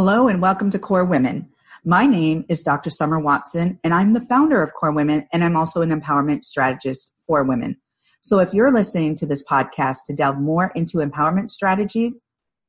Hello and welcome to KORE Women. My name is Dr. Summer Watson, and I'm the founder of KORE Women, and I'm also an empowerment strategist for women. So if you're listening to this podcast to delve more into empowerment strategies,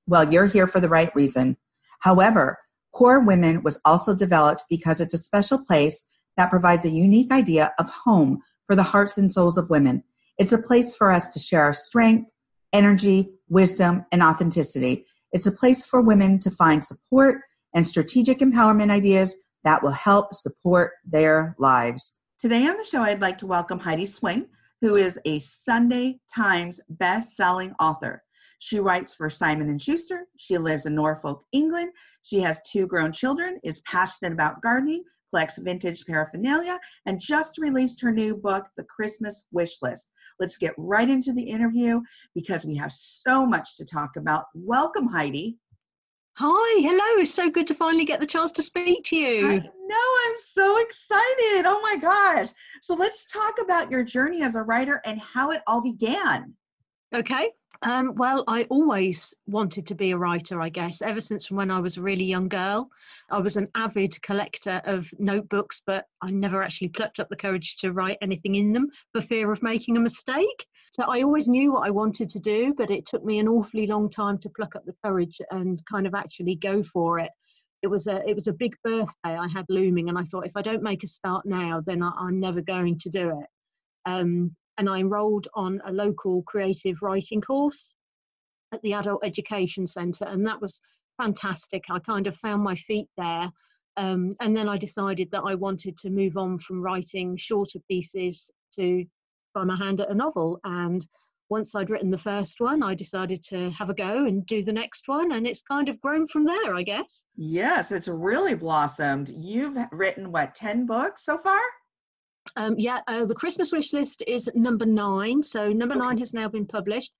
well, you're here for the right reason. However, KORE Women was also developed because it's a special place that provides a unique idea of home for the hearts and souls of women. It's a place for us to share our strength, energy, wisdom, and authenticity. It's a place for women to find support and strategic empowerment ideas that will help support their lives. Today on the show, I'd like to welcome Heidi Swain, who is a Sunday Times best-selling author. She writes for Simon and Schuster. She lives in Norfolk, England. She has two grown children, is passionate about gardening, collects vintage paraphernalia, and just released her new book, The Christmas Wish List. Let's get right into the interview because we have so much to talk about. Welcome, Heidi. Hi, hello. It's so good to finally get the chance to speak to you. I know, I'm so excited. Oh my gosh. So let's talk about your journey as a writer and how it all began. Okay. Um, well, I always wanted to be a writer, I guess, ever since when I was a really young girl. I was an avid collector of notebooks, but I never actually plucked up the courage to write anything in them for fear of making a mistake. So I always knew what I wanted to do, but it took me an awfully long time to pluck up the courage and kind of actually go for it. It was a it was a big birthday I had looming, and I thought if I don't make a start now, then I, am never going to do it. Um, and I enrolled on a local creative writing course at the Adult Education Centre, and that was fantastic. I kind of found my feet there. Um, and then I decided that I wanted to move on from writing shorter pieces to try my hand at a novel. And once I'd written the first one, I decided to have a go and do the next one. And it's kind of grown from there, I guess. Yes, it's really blossomed. You've written, what, 10 books so far? Um, yeah, uh, the Christmas wish list is number nine. So number okay. nine has now been published.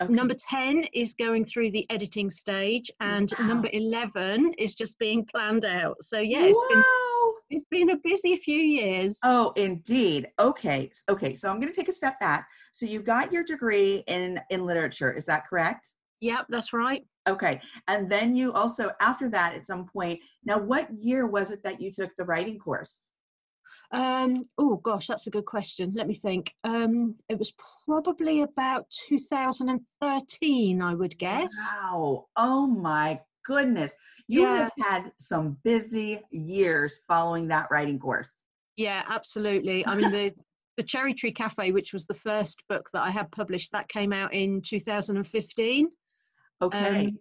Okay. Number 10 is going through the editing stage, and wow. number 11 is just being planned out. So, yeah, it's wow. been. It's been a busy few years. Oh, indeed. Okay. Okay. So I'm going to take a step back. So you got your degree in in literature. Is that correct? Yep, that's right. Okay. And then you also after that at some point. Now, what year was it that you took the writing course? Um, oh gosh, that's a good question. Let me think. Um, it was probably about 2013, I would guess. Wow. Oh my goodness. You yeah. have had some busy years following that writing course. Yeah, absolutely. I mean, the, the Cherry Tree Cafe, which was the first book that I had published, that came out in 2015. Okay. Um,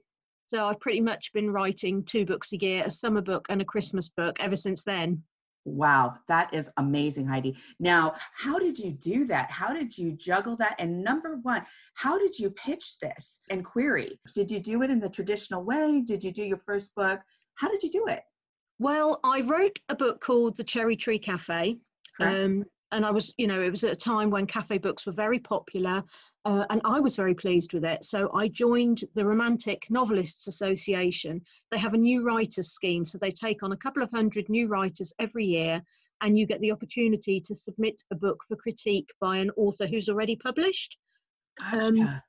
so I've pretty much been writing two books a year, a summer book and a Christmas book ever since then. Wow, that is amazing, Heidi. Now, how did you do that? How did you juggle that? And number one, how did you pitch this and query? Did you do it in the traditional way? Did you do your first book? How did you do it? Well, I wrote a book called The Cherry Tree Cafe. Um, and I was, you know, it was at a time when cafe books were very popular uh, and I was very pleased with it. So I joined the Romantic Novelists Association. They have a new writers scheme, so they take on a couple of hundred new writers every year, and you get the opportunity to submit a book for critique by an author who's already published. Gotcha. Um,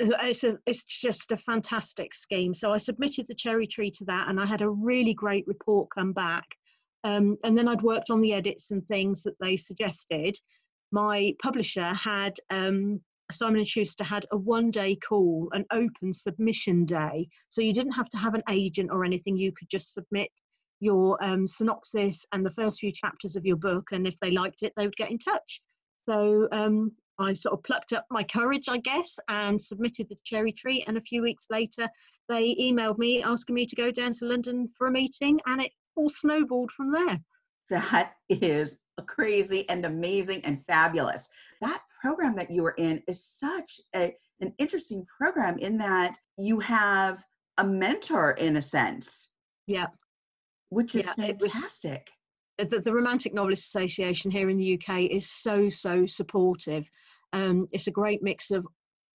it's, a, it's just a fantastic scheme. So I submitted the cherry tree to that, and I had a really great report come back. Um, and then I'd worked on the edits and things that they suggested. My publisher had um, Simon and Schuster had a one-day call, an open submission day, so you didn't have to have an agent or anything. You could just submit your um, synopsis and the first few chapters of your book, and if they liked it, they would get in touch. So um, I sort of plucked up my courage, I guess, and submitted the cherry tree. And a few weeks later, they emailed me asking me to go down to London for a meeting, and it all snowballed from there. That is crazy and amazing and fabulous. That program that you were in is such a, an interesting program in that you have a mentor in a sense. Yeah. Which is yeah, fantastic. Was, the, the Romantic Novelist Association here in the UK is so, so supportive. Um, it's a great mix of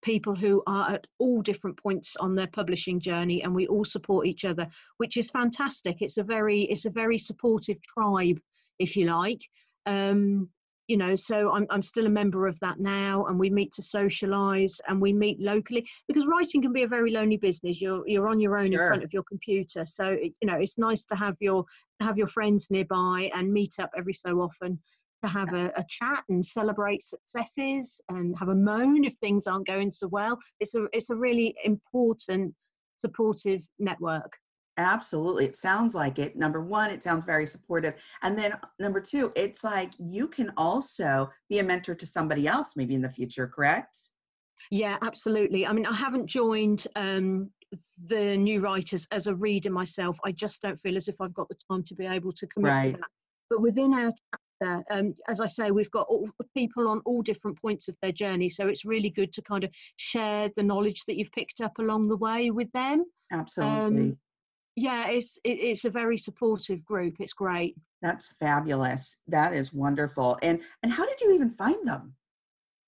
people who are at all different points on their publishing journey and we all support each other which is fantastic. It's a very it's a very supportive tribe if you like. Um, you know so I'm, I'm still a member of that now and we meet to socialize and we meet locally because writing can be a very lonely business. You're you're on your own sure. in front of your computer. So it, you know it's nice to have your have your friends nearby and meet up every so often to have a, a chat and celebrate successes and have a moan if things aren't going so well it's a it's a really important supportive network Absolutely. It sounds like it. Number one, it sounds very supportive. And then number two, it's like you can also be a mentor to somebody else maybe in the future, correct? Yeah, absolutely. I mean, I haven't joined um, the new writers as a reader myself. I just don't feel as if I've got the time to be able to commit right. to that. But within our chapter, um, as I say, we've got all, people on all different points of their journey. So it's really good to kind of share the knowledge that you've picked up along the way with them. Absolutely. Um, yeah it's it, it's a very supportive group it's great that's fabulous that is wonderful and and how did you even find them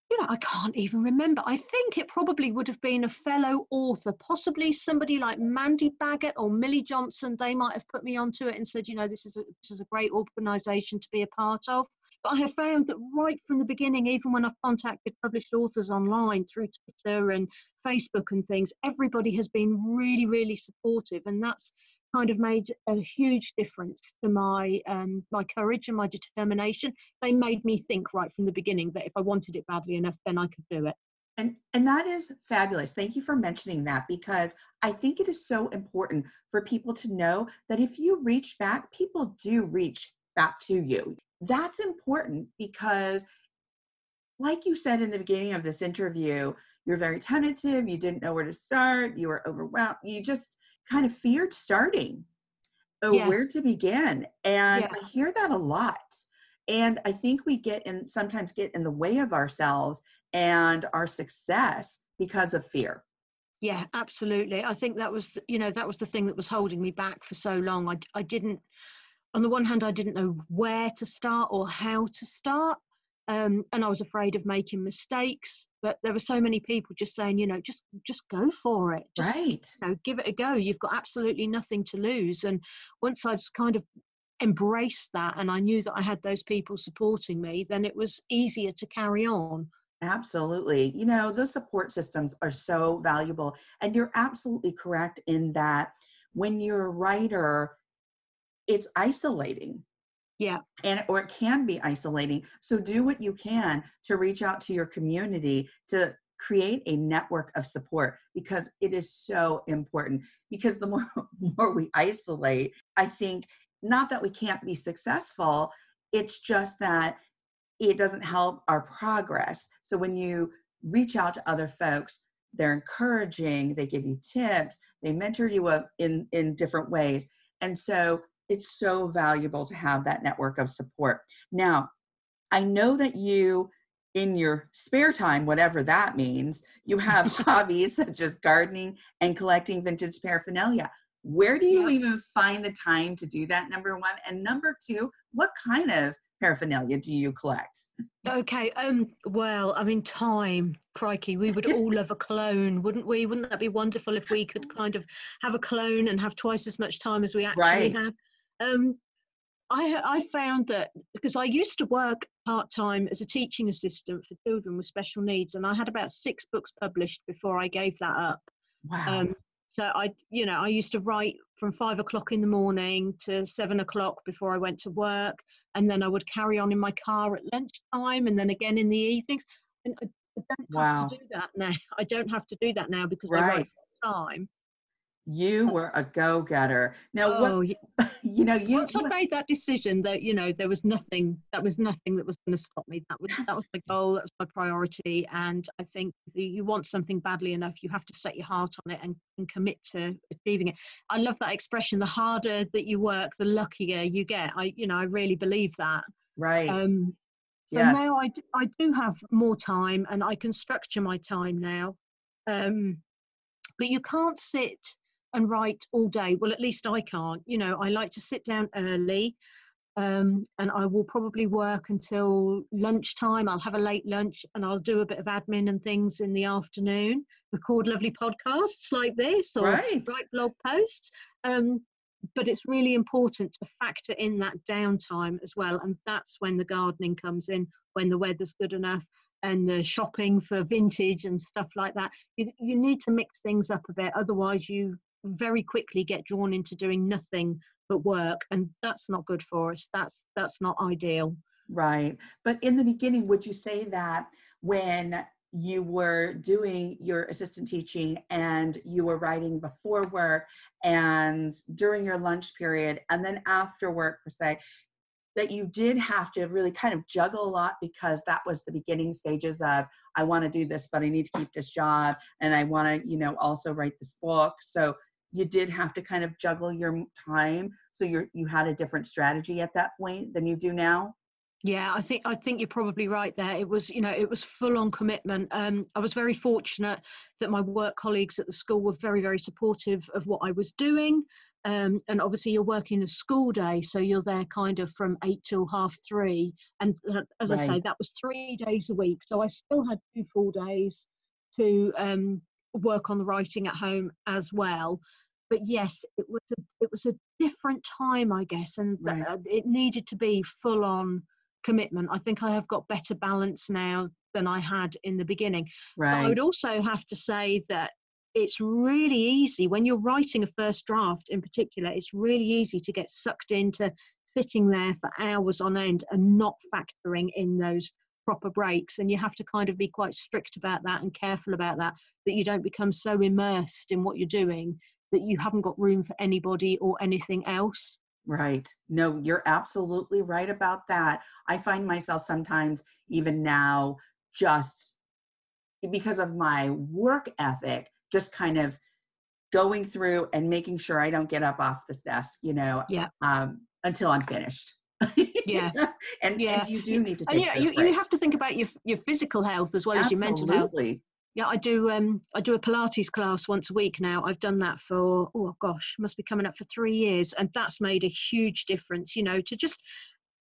you know i can't even remember. I think it probably would have been a fellow author possibly somebody like mandy baggot or milly johnson. They might have put me onto it and said you know this is a, this is a great organization to be a part of. But I have found that right from the beginning, even when I've contacted published authors online through Twitter and Facebook and things, everybody has been really, really supportive, and that's kind of made a huge difference to my um, my courage and my determination. They made me think right from the beginning that if I wanted it badly enough, then I could do it. And, and that is fabulous. Thank you for mentioning that because I think it is so important for people to know that if you reach back, people do reach back to you that's important because like you said in the beginning of this interview you're very tentative you didn't know where to start you were overwhelmed you just kind of feared starting oh yeah. where to begin and yeah. i hear that a lot and i think we get in sometimes get in the way of ourselves and our success because of fear yeah absolutely i think that was you know that was the thing that was holding me back for so long i, I didn't on the one hand, I didn't know where to start or how to start. Um, and I was afraid of making mistakes. But there were so many people just saying, you know, just just go for it. Just, right. You know, give it a go. You've got absolutely nothing to lose. And once I just kind of embraced that and I knew that I had those people supporting me, then it was easier to carry on. Absolutely. You know, those support systems are so valuable. And you're absolutely correct in that when you're a writer, it's isolating yeah. And or it can be isolating. So do what you can to reach out to your community to create a network of support because it is so important. Because the more more we isolate i think not that we can't be successful it's just that it doesn't help our progress. So when you reach out to other folks they're encouraging they give you tips they mentor you up in in different ways. And so it's so valuable to have that network of support. Now, I know that you, in your spare time, whatever that means, you have hobbies such as gardening and collecting vintage paraphernalia. Where do you even find the time to do that? Number one. And number two, what kind of paraphernalia do you collect? Okay, um, well, I mean, time, crikey, we would all love a clone, wouldn't we? Wouldn't that be wonderful if we could kind of have a clone and have twice as much time as we actually right. have? Um, I, I found that because I used to work part time as a teaching assistant for children with special needs, and I had about six books published before I gave that up. Wow. Um, so I, you know, I used to write from five o'clock in the morning to seven o'clock before I went to work, and then I would carry on in my car at lunchtime, and then again in the evenings. And I, I don't wow. have to do that now. I don't have to do that now because right. I work full time. You were a go-getter. Now, oh, what, you know, you once I made that decision that you know there was nothing, that was nothing that was going to stop me. That was that was my goal. That was my priority. And I think you want something badly enough, you have to set your heart on it and, and commit to achieving it. I love that expression. The harder that you work, the luckier you get. I, you know, I really believe that. Right. Um, so yes. now I do, I do have more time and I can structure my time now. Um, but you can't sit and write all day. Well, at least I can't. You know, I like to sit down early. Um, and I will probably work until lunchtime. I'll have a late lunch and I'll do a bit of admin and things in the afternoon, record lovely podcasts like this or right. write blog posts. Um, but it's really important to factor in that downtime as well. And that's when the gardening comes in, when the weather's good enough and the shopping for vintage and stuff like that. You, you need to mix things up a bit, otherwise, you very quickly get drawn into doing nothing but work and that's not good for us. That's that's not ideal. Right. But in the beginning would you say that when you were doing your assistant teaching and you were writing before work and during your lunch period and then after work per se that you did have to really kind of juggle a lot because that was the beginning stages of i want to do this but i need to keep this job and i want to you know also write this book. So you did have to kind of juggle your time so you you had a different strategy at that point than you do now? Yeah i think i think you're probably right there. It was you know it was full on commitment. Um, i was very fortunate that my work colleagues at the school were very very supportive of what i was doing. Um, and obviously you're working a school day so you're there kind of from eight till half three. And uh, as right. i say that was three days a week. So i still had two full days to um, work on the writing at home as well but yes it was a it was a different time i guess and right. Uh, it needed to be full on commitment i think i have got better balance now than i had in the beginning right. but i would also have to say that it's really easy when you're writing a first draft in particular it's really easy to get sucked into sitting there for hours on end and not factoring in those proper breaks and you have to kind of be quite strict about that and careful about that that you don't become so immersed in what you're doing that you haven't got room for anybody or anything else. Right. No you're absolutely right about that. I find myself sometimes even now just because of my work ethic just kind of going through and making sure i don't get up off the desk you know yeah. um, until i'm finished yeah and, yeah. and you do need to take and, you, you have to think about your your physical health as well Absolutely. as your mental health yeah i do um i do a pilates class once a week now i've done that for oh gosh must be coming up for three years and that's made a huge difference you know to just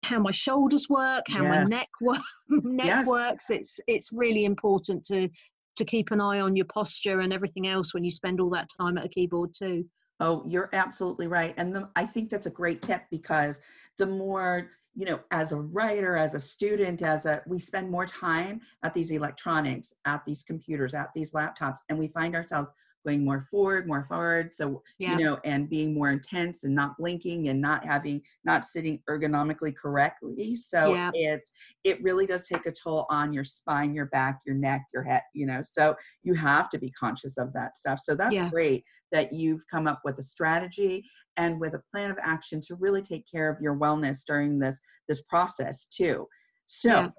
how my shoulders work how yes. my neck work neck yes. works it's it's really important to to keep an eye on your posture and everything else when you spend all that time at a keyboard too Oh, you're absolutely right. And the, I think that's a great tip because the more, you know, as a writer, as a student, as a, we spend more time at these electronics, at these computers, at these laptops, and we find ourselves going more forward, more forward. So, yeah. you know, and being more intense and not blinking and not having, not sitting ergonomically correctly. So yeah. it's, it really does take a toll on your spine, your back, your neck, your head, you know, so you have to be conscious of that stuff. So that's yeah. great that you've come up with a strategy and with a plan of action to really take care of your wellness during this, this process too. So,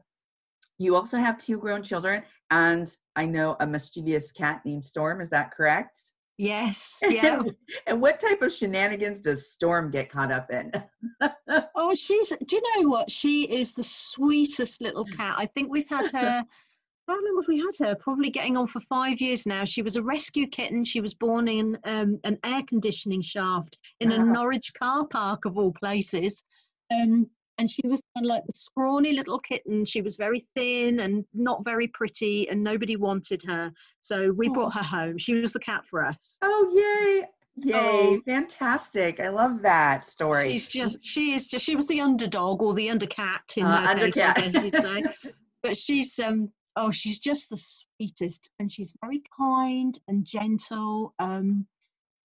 you also have two grown children and I know a mischievous cat named Storm. Is that correct? Yes. Yeah. and what type of shenanigans does Storm get caught up in? oh, she's. Do you know what? She is the sweetest little cat. I think we've had her. How long have we had her? Probably getting on for five years now. She was a rescue kitten. She was born in um, an air conditioning shaft in a Norwich car park of all places. Um, and she was kind of like the scrawny little kitten. She was very thin and not very pretty, and nobody wanted her. So we oh. brought her home. She was the cat for us. Oh, yay! Yay, oh, fantastic. I love that story. She's just, she is just, she was the underdog or the undercat in uh, undercat. case, I guess you'd say. but she's, um, oh, she's just the sweetest and she's very kind and gentle. Um,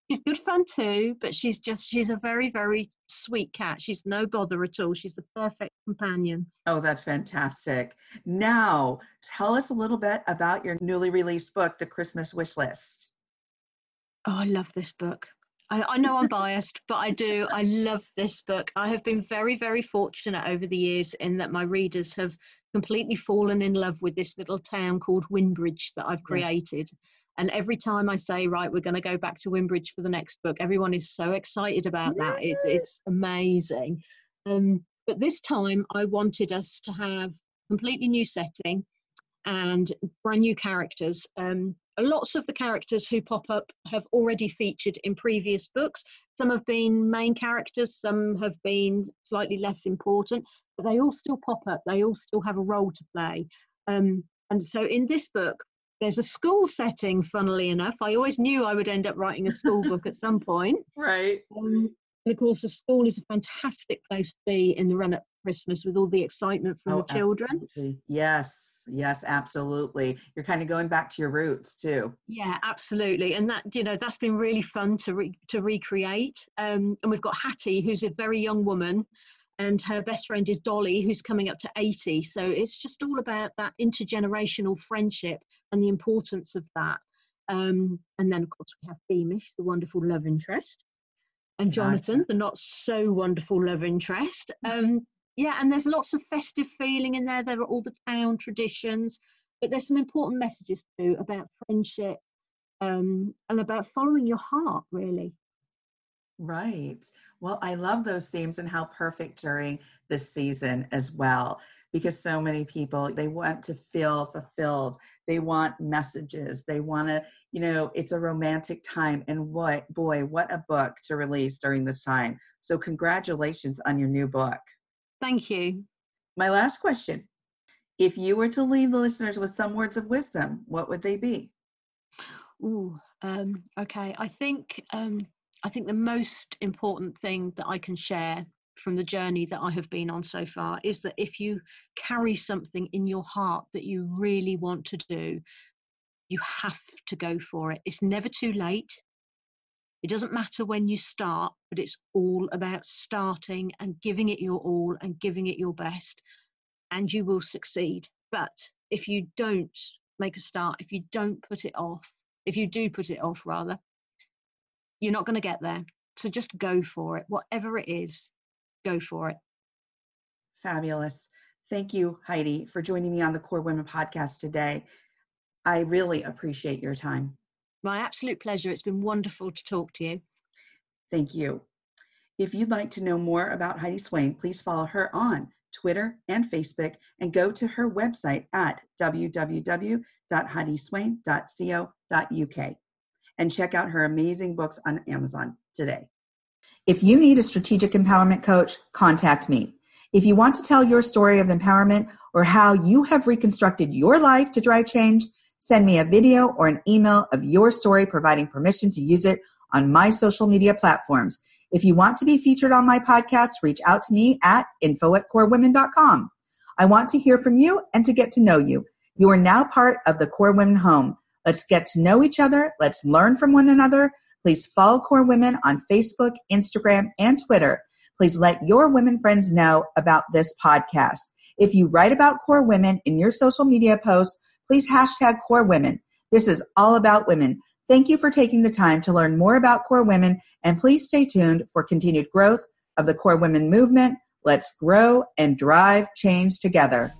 she's good fun too, but she's just she's a very very sweet cat. She's no bother at all. She's the perfect companion. Oh, that's fantastic. Now, tell us a little bit about your newly released book, The Christmas Wish List. Oh, I love this book. I, I know I'm biased, but I do. I love this book. I have been very, very fortunate over the years in that my readers have completely fallen in love with this little town called Wynbridge that I've created. Yeah. And every time I say, right, we're going to go back to Wynbridge for the next book, everyone is so excited about that. It's, it's amazing. Um, but this time I wanted us to have completely new setting and brand new characters. Um, lots of the characters who pop up have already featured in previous books. Some have been main characters, some have been slightly less important, but they all still pop up. They all still have a role to play. Um, and so in this book, there's a school setting, funnily enough. I always knew I would end up writing a school book at some point. Right. Um, And of course, the school is a fantastic place to be in the run up Christmas with all the excitement from oh, the children. Absolutely. Yes, yes, absolutely. You're kind of going back to your roots too. Yeah, absolutely. And that you know that's been really fun to re- to recreate. Um, and we've got Hattie, who's a very young woman, and her best friend is Dolly, who's coming up to 80. So it's just all about that intergenerational friendship and the importance of that. Um, and then of course we have Beamish, the wonderful love interest and Jonathan, the not so wonderful love interest. Um, yeah, and there's lots of festive feeling in there. There are all the town traditions, but there's some important messages too about friendship um, and about following your heart, really. Right. Well, I love those themes and how perfect during this season as well because so many people they want to feel fulfilled they want messages they want to you know it's a romantic time and what boy what a book to release during this time so congratulations on your new book Thank you. My last question If you were to leave the listeners with some words of wisdom, what would they be? Ooh, um, okay. I think um, I think the most important thing that I can share from the journey that I have been on so far is that if you carry something in your heart that you really want to do, you have to go for it. It's never too late. It doesn't matter when you start, but it's all about starting and giving it your all and giving it your best, and you will succeed. But if you don't make a start, if you don't put it off, if you do put it off, rather, you're not going to get there. So just go for it. Whatever it is, go for it. Fabulous. Thank you, Heidi, for joining me on the KORE Women podcast today. I really appreciate your time. My absolute pleasure. It's been wonderful to talk to you. Thank you. If you'd like to know more about Heidi Swain, please follow her on Twitter and Facebook and go to her website at www.heidiswain.co.uk and check out her amazing books on Amazon today. If you need a strategic empowerment coach, contact me. If you want to tell your story of empowerment or how you have reconstructed your life to drive change, Send me a video or an email of your story providing permission to use it on my social media platforms. If you want to be featured on my podcast, reach out to me at info at korewomen.com. I want to hear from you and to get to know you. You are now part of the KORE Women home. Let's get to know each other. Let's learn from one another. Please follow KORE Women on Facebook, Instagram, and Twitter. Please let your women friends know about this podcast. If you write about KORE Women in your social media posts, please hashtag KORE Women. This is all about women. Thank you for taking the time to learn more about KORE Women, and please stay tuned for continued growth of the KORE Women movement. Let's grow and drive change together.